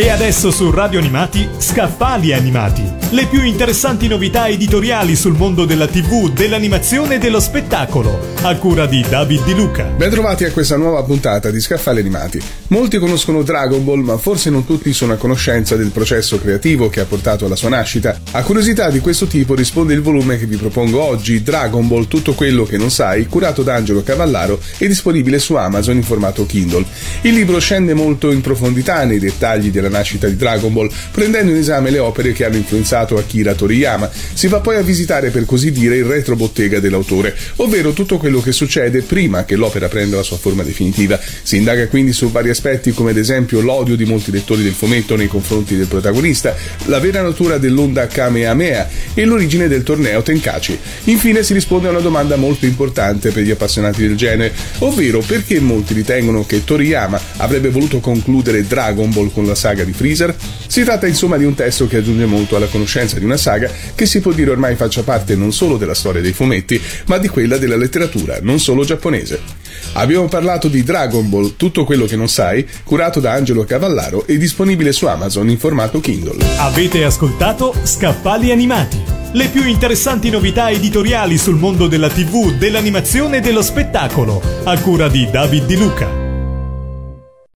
E adesso su Radio Animati, Scaffali Animati. Le più interessanti novità editoriali sul mondo della TV, dell'animazione e dello spettacolo, a cura di David Di Luca. Bentrovati a questa nuova puntata di Scaffali Animati. Molti conoscono Dragon Ball, ma forse non tutti sono a conoscenza del processo creativo che ha portato alla sua nascita. A curiosità di questo tipo risponde il volume che vi propongo oggi, Dragon Ball Tutto quello che non sai, curato da Angelo Cavallaro e disponibile su Amazon in formato Kindle. Il libro scende molto in profondità nei dettagli della la nascita di Dragon Ball, prendendo in esame le opere che hanno influenzato Akira Toriyama. Si va poi a visitare, per così dire, il retrobottega dell'autore, ovvero tutto quello che succede prima che l'opera prenda la sua forma definitiva. Si indaga quindi su vari aspetti, come ad esempio l'odio di molti lettori del fumetto nei confronti del protagonista, la vera natura dell'onda Kamehameha e l'origine del torneo Tenkachi. Infine si risponde a una domanda molto importante per gli appassionati del genere, ovvero perché molti ritengono che Toriyama avrebbe voluto concludere Dragon Ball con la saga saga di Freezer? Si tratta insomma di un testo che aggiunge molto alla conoscenza di una saga che si può dire ormai faccia parte non solo della storia dei fumetti, ma di quella della letteratura, non solo giapponese. Abbiamo parlato di Dragon Ball, tutto quello che non sai, curato da Angelo Cavallaro e disponibile su Amazon in formato Kindle. Avete ascoltato Scaffali Animati, le più interessanti novità editoriali sul mondo della TV, dell'animazione e dello spettacolo, a cura di David Di Luca.